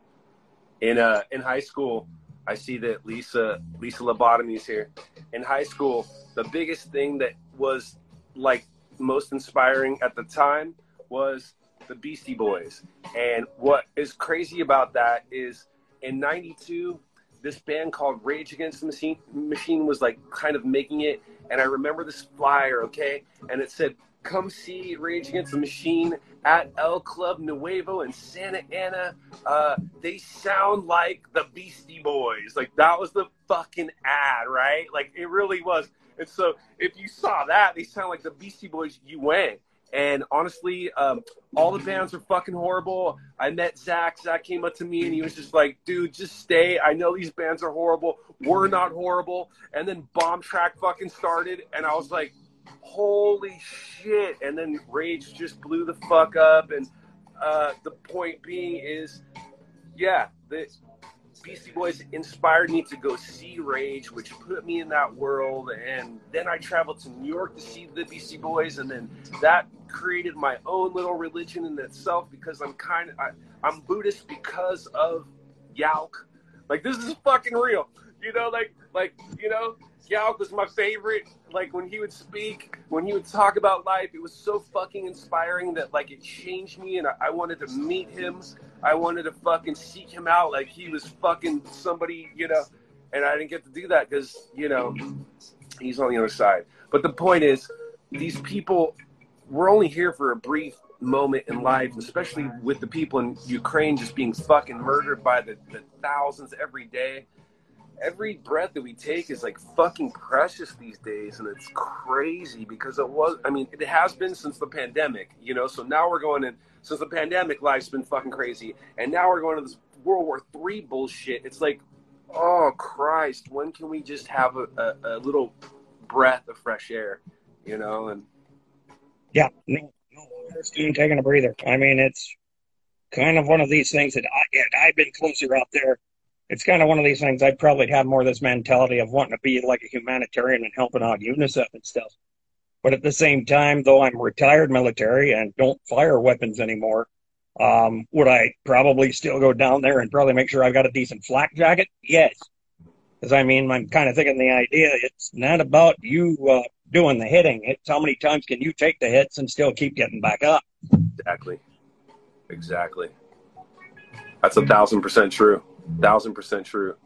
In uh, in high school, I see that Lisa Lisa Lobotomy is here. In high school, the biggest thing that was like most inspiring at the time was the Beastie Boys. And what is crazy about that is in 92, this band called Rage Against the Machine, Machine was like kind of making it. And I remember this flyer, okay? And it said, come see Rage Against the Machine at El Club Nuevo in Santa Ana. Uh, they sound like the Beastie Boys. Like that was the fucking ad, right? Like it really was. And so if you saw that, they sound like the Beastie Boys, you went. And honestly, um, all the bands are fucking horrible. I met Zach. Zach came up to me and he was just like, dude, just stay. I know these bands are horrible. We're not horrible. And then Bomb Track fucking started. And I was like, holy shit. And then Rage just blew the fuck up. And uh, the point being is, yeah, the, Beastie Boys inspired me to go see Rage, which put me in that world. And then I traveled to New York to see the Beastie Boys, and then that created my own little religion in itself because I'm kind of I, I'm Buddhist because of Yauch. Like this is fucking real. you know, like like you know, Yauch was my favorite. Like when he would speak, when he would talk about life, it was so fucking inspiring that like it changed me, and I, I wanted to meet him. I wanted to fucking seek him out, like he was fucking somebody, you know. And I didn't get to do that because you know he's on the other side. But the point is, these people, we're only here for a brief moment in life, especially with the people in Ukraine just being fucking murdered by the, the thousands every day every breath that we take is like fucking precious these days and it's crazy because it was i mean it has been since the pandemic you know? So now we're going in since the pandemic life's been fucking crazy and now we're going to this world war three bullshit. It's like oh christ when can we just have a, a, a little breath of fresh air you know? And yeah no no taking a breather. I mean it's kind of one of these things that I, i've been closer out there it's kind of one of these things. I'd probably have more of this mentality of wanting to be like a humanitarian and helping out UNICEF and stuff. But at the same time, though I'm retired military and don't fire weapons anymore, um, would I probably still go down there and probably make sure I've got a decent flak jacket? Yes. Because I mean, I'm kind of thinking the idea it's not about you uh, doing the hitting. It's how many times can you take the hits and still keep getting back up. Exactly. Exactly. That's a thousand percent true. Thousand percent true.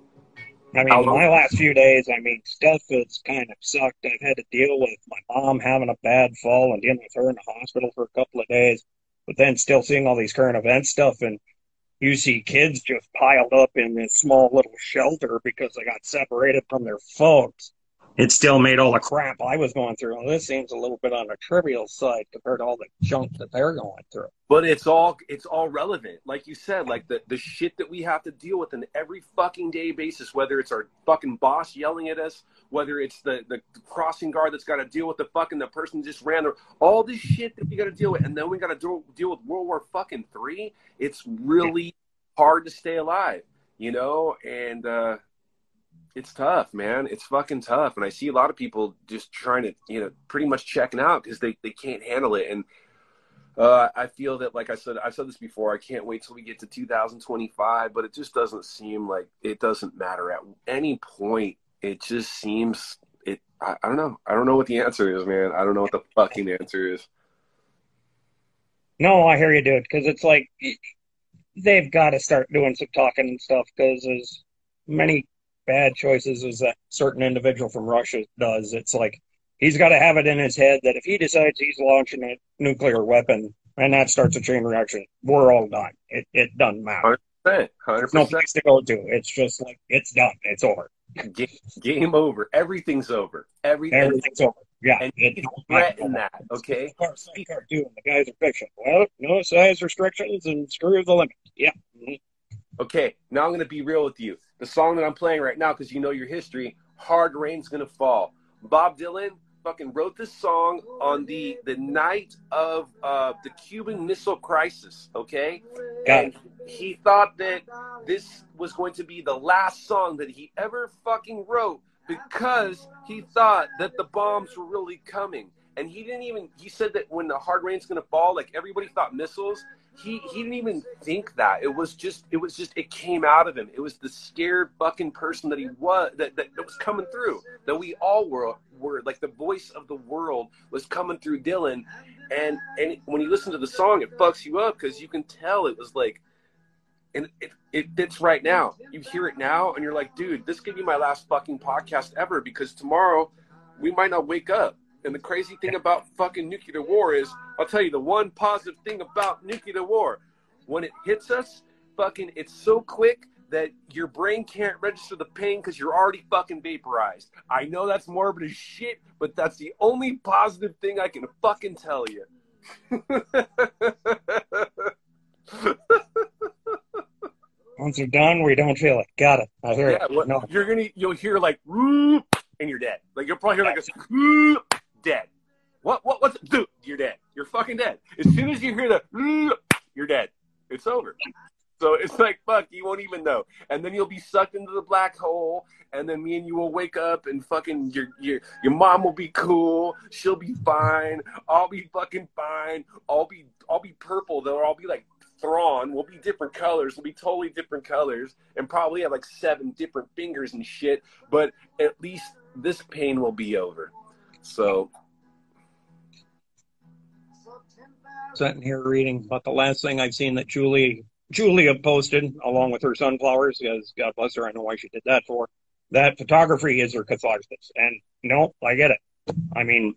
I mean, my last few days, I mean, stuff has kind of sucked. I've had to deal with my mom having a bad fall and dealing with her in the hospital for a couple of days, but then still seeing all these current event stuff. And you see kids just piled up in this small little shelter because they got separated from their folks it still made all the crap I was going through. And this seems a little bit on the trivial side compared to all the junk that they're going through. But it's all it's all relevant. Like you said, like the, the shit that we have to deal with on every fucking day basis, whether it's our fucking boss yelling at us, whether it's the, the crossing guard that's got to deal with the fucking the person just ran or all this shit that we got to deal with, and then we got to deal, deal with World War fucking three. It's really hard to stay alive, you know, and uh it's tough, man. It's fucking tough. And I see a lot of people just trying to, you know, pretty much checking out because they, they can't handle it. And uh, I feel that, like I said, I've said this before, I can't wait till we get to 2025, but it just doesn't seem like it doesn't matter at any point. It just seems it. I, I don't know. I don't know what the answer is, man. I don't know what the fucking answer is. No, I hear you, dude. Because it's like they've got to start doing some talking and stuff. Because as many bad choices as a certain individual from Russia does. It's like he's got to have it in his head that if he decides he's launching a nuclear weapon and that starts a chain reaction, we're all done. It, it doesn't matter. 100%, 100%. No place to go to. It's just like it's done. It's over. Game, game over. Everything's over. Everything. Everything's over. Yeah. And you threaten that, okay? Cartoon. The guys are fiction. Well, no size restrictions and screw the limit. Yeah. Mm-hmm. Okay, now I'm going to be real with you. The song that I'm playing right now, because you know your history, Hard Rain's Gonna Fall. Bob Dylan fucking wrote this song on the the night of uh, the Cuban Missile Crisis, okay? Got and he thought that this was going to be the last song that he ever fucking wrote because he thought that the bombs were really coming. And he didn't even, he said that when the hard rain's gonna fall, like everybody thought missiles, he he didn't even think that. It was just it was just it came out of him. It was the scared fucking person that he was that, that, that was coming through. That we all were were like the voice of the world was coming through Dylan. And and when you listen to the song, it fucks you up because you can tell it was like and it, it fits right now. You hear it now and you're like, dude, this could be my last fucking podcast ever because tomorrow we might not wake up and the crazy thing about fucking nuclear war is, I'll tell you the one positive thing about nuclear war. When it hits us, fucking, it's so quick that your brain can't register the pain because you're already fucking vaporized. I know that's morbid as shit, but that's the only positive thing I can fucking tell you. Once you're done, we don't feel it. Got it. I hear yeah, it. Well, no. You're gonna, you'll hear like, and you're dead. Like you'll probably hear like a dead. What? What? What's? Dude, you're dead. You're fucking dead. As soon as you hear the, you're dead. It's over. So it's like fuck, you won't even know, and then you'll be sucked into the black hole, and then me and you will wake up, and fucking your your your mom will be cool, she'll be fine, I'll be fucking fine, I'll be I'll be purple though, I'll be like Thrawn, we'll be different colors. It'll be totally different colors, and probably have like seven different fingers and shit. But at least this pain will be over. So sitting here reading about the last thing I've seen that Julie Julia posted along with her sunflowers, because God bless her, I know why she did that for. That photography is her catharsis. And no, I get it. I mean,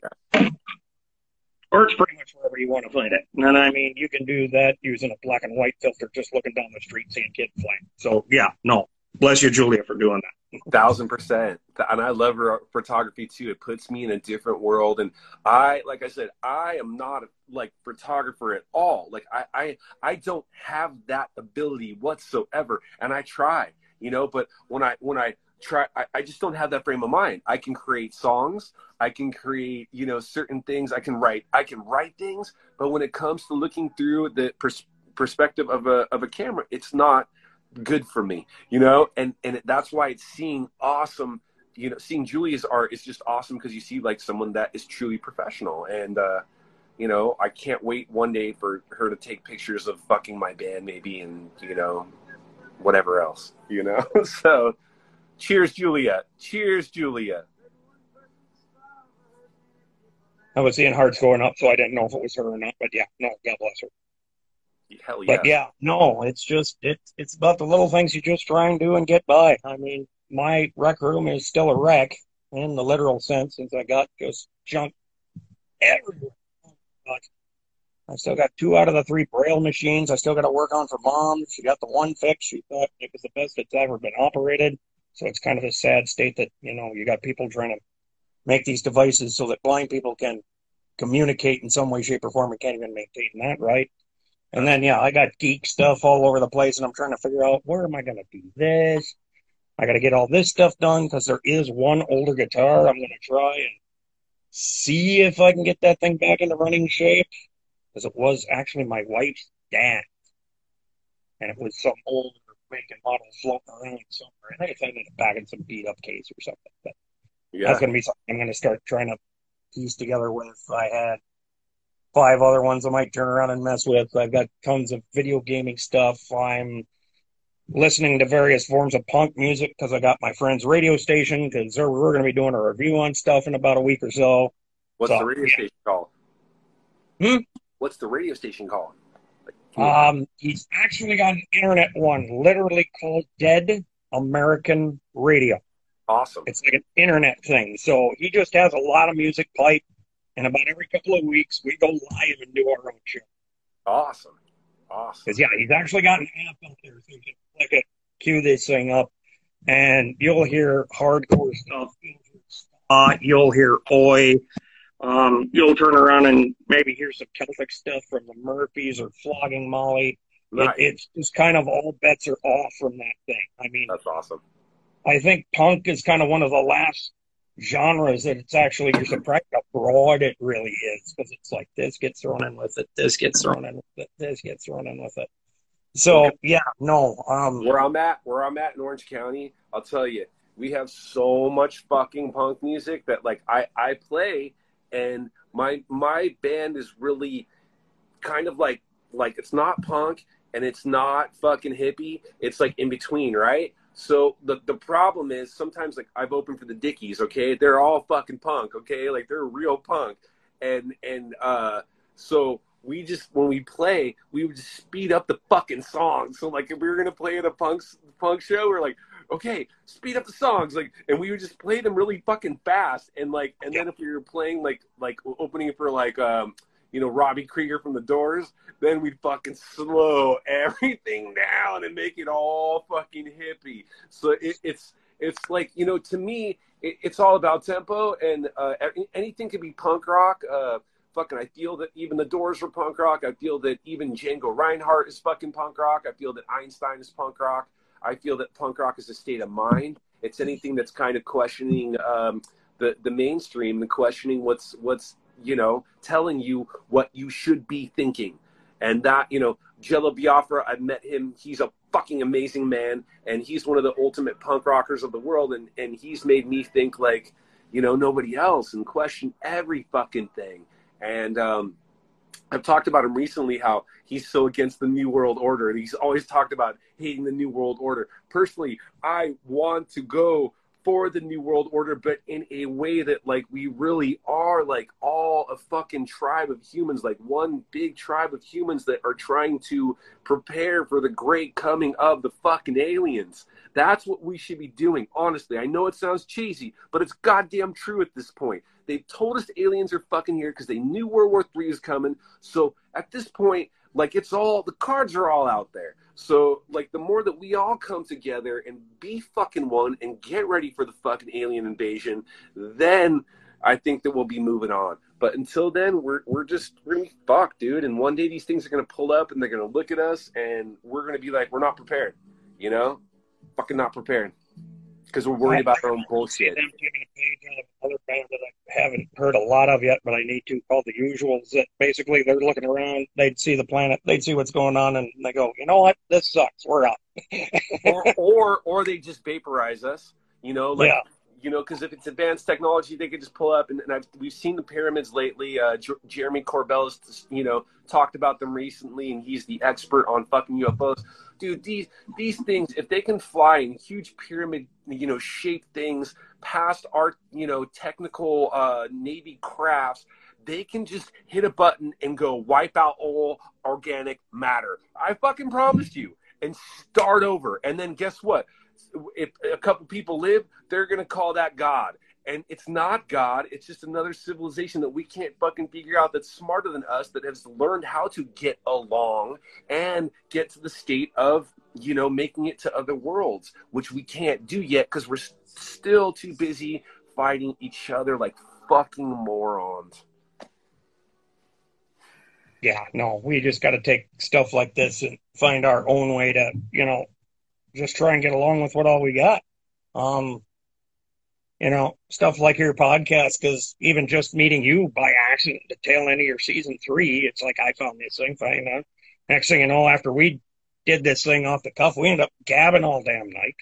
art's pretty much wherever you want to find it. And I mean, you can do that using a black and white filter, just looking down the street seeing kids playing. So yeah, no, bless you, Julia, for doing that. Thousand percent. And i love her photography too. It puts me in a different world and i like i said i am not a like photographer at all. Like i i, I don't have that ability whatsoever and i try you know but when i when i try I, I just don't have that frame of mind. I can create songs. I can create you know certain things. I can write i can write things but when it comes to looking through the pers- perspective of a of a camera it's not good for me, you know, and and that's why it's seeing awesome, you know, seeing Julia's art is just awesome because you see like someone that is truly professional, and uh, you know, I can't wait one day for her to take pictures of fucking my band maybe, and you know, whatever else, you know. so, cheers, Julia. Cheers, Julia. I was seeing hearts going up, so I didn't know if it was her or not. But yeah, no, God bless her. Hell yeah. But yeah, no, it's just it's it's about the little things you just try and do and get by. I mean, my rec room is still a wreck in the literal sense, since I got just junk everywhere. But I still got two out of the three braille machines. I still got to work on for mom. She got the one fix. She thought it was the best it's ever been operated. So it's kind of a sad state that you know you got people trying to make these devices so that blind people can communicate in some way, shape, or form and can't even maintain that right. And then, yeah, I got geek stuff all over the place, and I'm trying to figure out where am I going to do this. I got to get all this stuff done because there is one older guitar. I'm going to try and see if I can get that thing back into running shape because it was actually my wife's dad, and it was some old making model floating around somewhere. And I think I ended up back in some beat up case or something. But yeah. that's going to be something I'm going to start trying to piece together with. I had five other ones I might turn around and mess with. I've got tons of video gaming stuff. I'm listening to various forms of punk music because I got my friend's radio station because we're going to be doing a review on stuff in about a week or so. What's so, the radio yeah. station called? Hmm? What's the radio station called? Um, he's actually got an internet one, literally called Dead American Radio. Awesome. It's like an internet thing. So he just has a lot of music pipe and about every couple of weeks, we go live and do our own show. Awesome. Awesome. Because, yeah, he's actually got an app out there so you can click it, cue this thing up, and you'll hear hardcore stuff. Uh, you'll hear Oi. Um, you'll turn around and maybe hear some Celtic stuff from the Murphys or Flogging Molly. Nice. It, it's just kind of all bets are off from that thing. I mean, that's awesome. I think punk is kind of one of the last genres that it's actually you're surprised how broad it really is because it's like this gets thrown in with it, this gets thrown in with it, this gets thrown in with it. So okay. yeah, no. Um, where I'm at, where I'm at in Orange County, I'll tell you, we have so much fucking punk music that like I I play, and my my band is really kind of like like it's not punk and it's not fucking hippie. It's like in between, right? So the the problem is sometimes like I've opened for the Dickies, okay? They're all fucking punk, okay? Like they're real punk. And and uh so we just when we play, we would just speed up the fucking songs. So like if we were gonna play at a punk punk show, we're like, okay, speed up the songs, like, and we would just play them really fucking fast. And like, and then if we were playing like like opening for like um you know, Robbie Krieger from the Doors, then we'd fucking slow everything down and make it all fucking hippie. So it, it's it's like you know, to me, it, it's all about tempo, and uh, anything can be punk rock. Uh, fucking, I feel that even the Doors were punk rock. I feel that even Django Reinhardt is fucking punk rock. I feel that Einstein is punk rock. I feel that punk rock is a state of mind. It's anything that's kind of questioning um, the the mainstream and questioning what's what's you know, telling you what you should be thinking. And that, you know, Jello Biafra, I've met him. He's a fucking amazing man. And he's one of the ultimate punk rockers of the world. And, and he's made me think like, you know, nobody else and question every fucking thing. And, um, I've talked about him recently how he's so against the New World Order and he's always talked about hating the New World Order. Personally, I want to go for the New World Order, but in a way that like we really are like all a fucking tribe of humans, like one big tribe of humans that are trying to prepare for the great coming of the fucking aliens. That's what we should be doing, honestly. I know it sounds cheesy, but it's goddamn true at this point. They've told us aliens are fucking here because they knew World War III is coming. So at this point, like it's all the cards are all out there. So like the more that we all come together and be fucking one and get ready for the fucking alien invasion, then I think that we'll be moving on. But until then, we're we're just be fucked, dude. And one day these things are gonna pull up and they're gonna look at us and we're gonna be like, we're not prepared, you know, fucking not prepared because we're worried about our own bullshit. Them taking a page out of another band that I haven't heard a lot of yet, but I need to called the Usuals. That basically they're looking around, they'd see the planet, they'd see what's going on, and they go, you know what, this sucks, we're out. or, or or they just vaporize us, you know, like. Yeah. You know, because if it's advanced technology, they could just pull up. And, and I've, we've seen the pyramids lately. Uh, J- Jeremy Corbell has, you know, talked about them recently, and he's the expert on fucking UFOs dude, these these things, if they can fly in huge pyramid, you know, shaped things past our, you know, technical uh, Navy crafts, they can just hit a button and go wipe out all organic matter. I fucking promised you, and start over. And then guess what? If a couple people live, they're gonna call that God and it's not God. It's just another civilization that we can't fucking figure out that's smarter than us, that has learned how to get along and get to the state of, you know, making it to other worlds, which we can't do yet because we're still too busy fighting each other like fucking morons. Yeah, no, we just got to take stuff like this and find our own way to, you know, just try and get along with what all we got. Um, you know, stuff like your podcast, because even just meeting you by accident, the tail end of your season three, it's like I found this thing. Find out. Next thing you know, after we did this thing off the cuff, we ended up gabbing all damn night.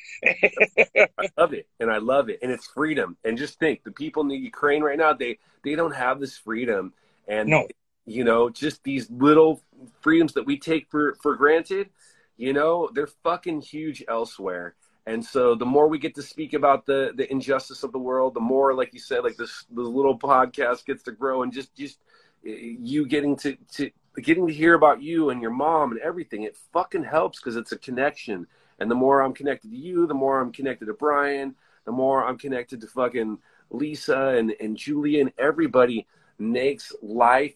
I love it, and I love it, and it's freedom. And just think, the people in the Ukraine right now, they they don't have this freedom, and no. you know, just these little freedoms that we take for for granted. You know, they're fucking huge elsewhere and so the more we get to speak about the the injustice of the world, the more, like you said, like this the little podcast gets to grow, and just just eh, you getting to to getting to hear about you and your mom and everything, it fucking helps because it's a connection. And the more I'm connected to you, the more I'm connected to Brian, the more I'm connected to fucking Lisa and and Julia and everybody makes life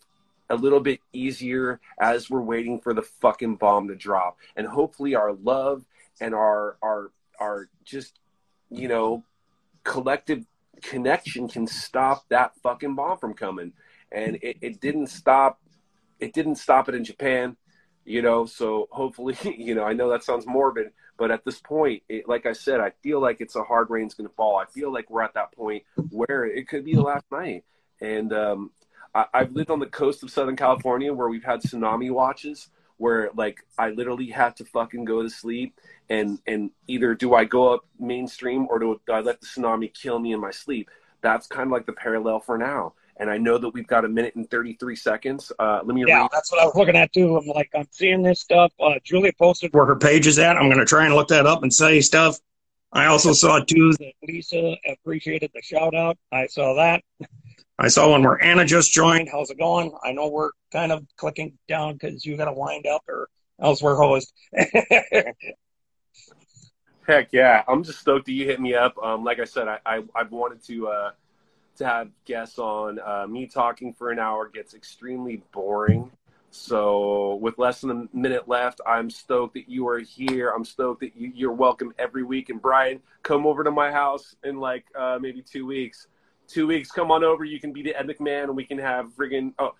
a little bit easier as we're waiting for the fucking bomb to drop. And hopefully our love and our our our just you know collective connection can stop that fucking bomb from coming. And it, it didn't stop it didn't stop it in japan you know so hopefully you know i know that sounds morbid but at this point it, like i said i feel like it's a hard rain's going to fall. I feel like we're at that point where it could be the last night. And um, I, i've lived on the coast of southern california where we've had tsunami watches where like I literally have to fucking go to sleep and and either do I go up mainstream or do, do I let the tsunami kill me in my sleep? That's kind of like the parallel for now. And I know that we've got a minute and 33 seconds. Uh, let me yeah, read. that's what I was looking at too. I'm like, I'm seeing this stuff. Uh, Julia posted where her page is at. I'm going to try and look that up and say stuff. I also saw too that Lisa appreciated the shout out. I saw that. I saw one where Anna just joined. How's it going? I know we're kind of clicking down because you got to wind up or else we're hosed. Heck yeah, I'm just stoked that you hit me up. Um, like I said, I, I have wanted to uh, to have guests on. Uh, me talking for an hour gets extremely boring. So with less than a minute left, I'm stoked that you are here. I'm stoked that you, you're welcome every week. And Brian, come over to my house in like uh, maybe two weeks two weeks, come on over. You can be the Ed McMahon, and we can have friggin' oh,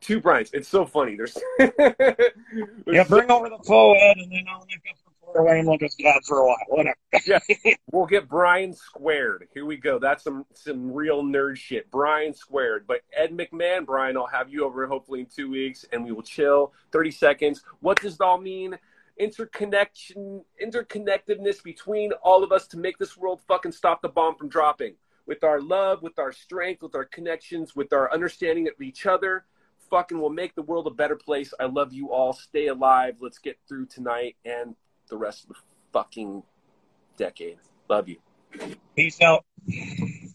two Bryants. It's so funny. There's, yeah, bring over the faux Ed, and then I'll make up for and we'll just dad for a while. Whatever. yeah, we'll get Brian squared. Here we go. That's some some real nerd shit. Brian squared. But Ed McMahon, Brian, I'll have you over hopefully in two weeks, and we will chill. Thirty seconds. What does it all mean? interconnection interconnectedness between all of us to make this world fucking stop the bomb from dropping with our love, with our strength, with our connections, with our understanding of each other. fucking will make the world a better place. I love you all. Stay alive. Let's get through tonight and the rest of the fucking decade. Love you. Peace out. Peace.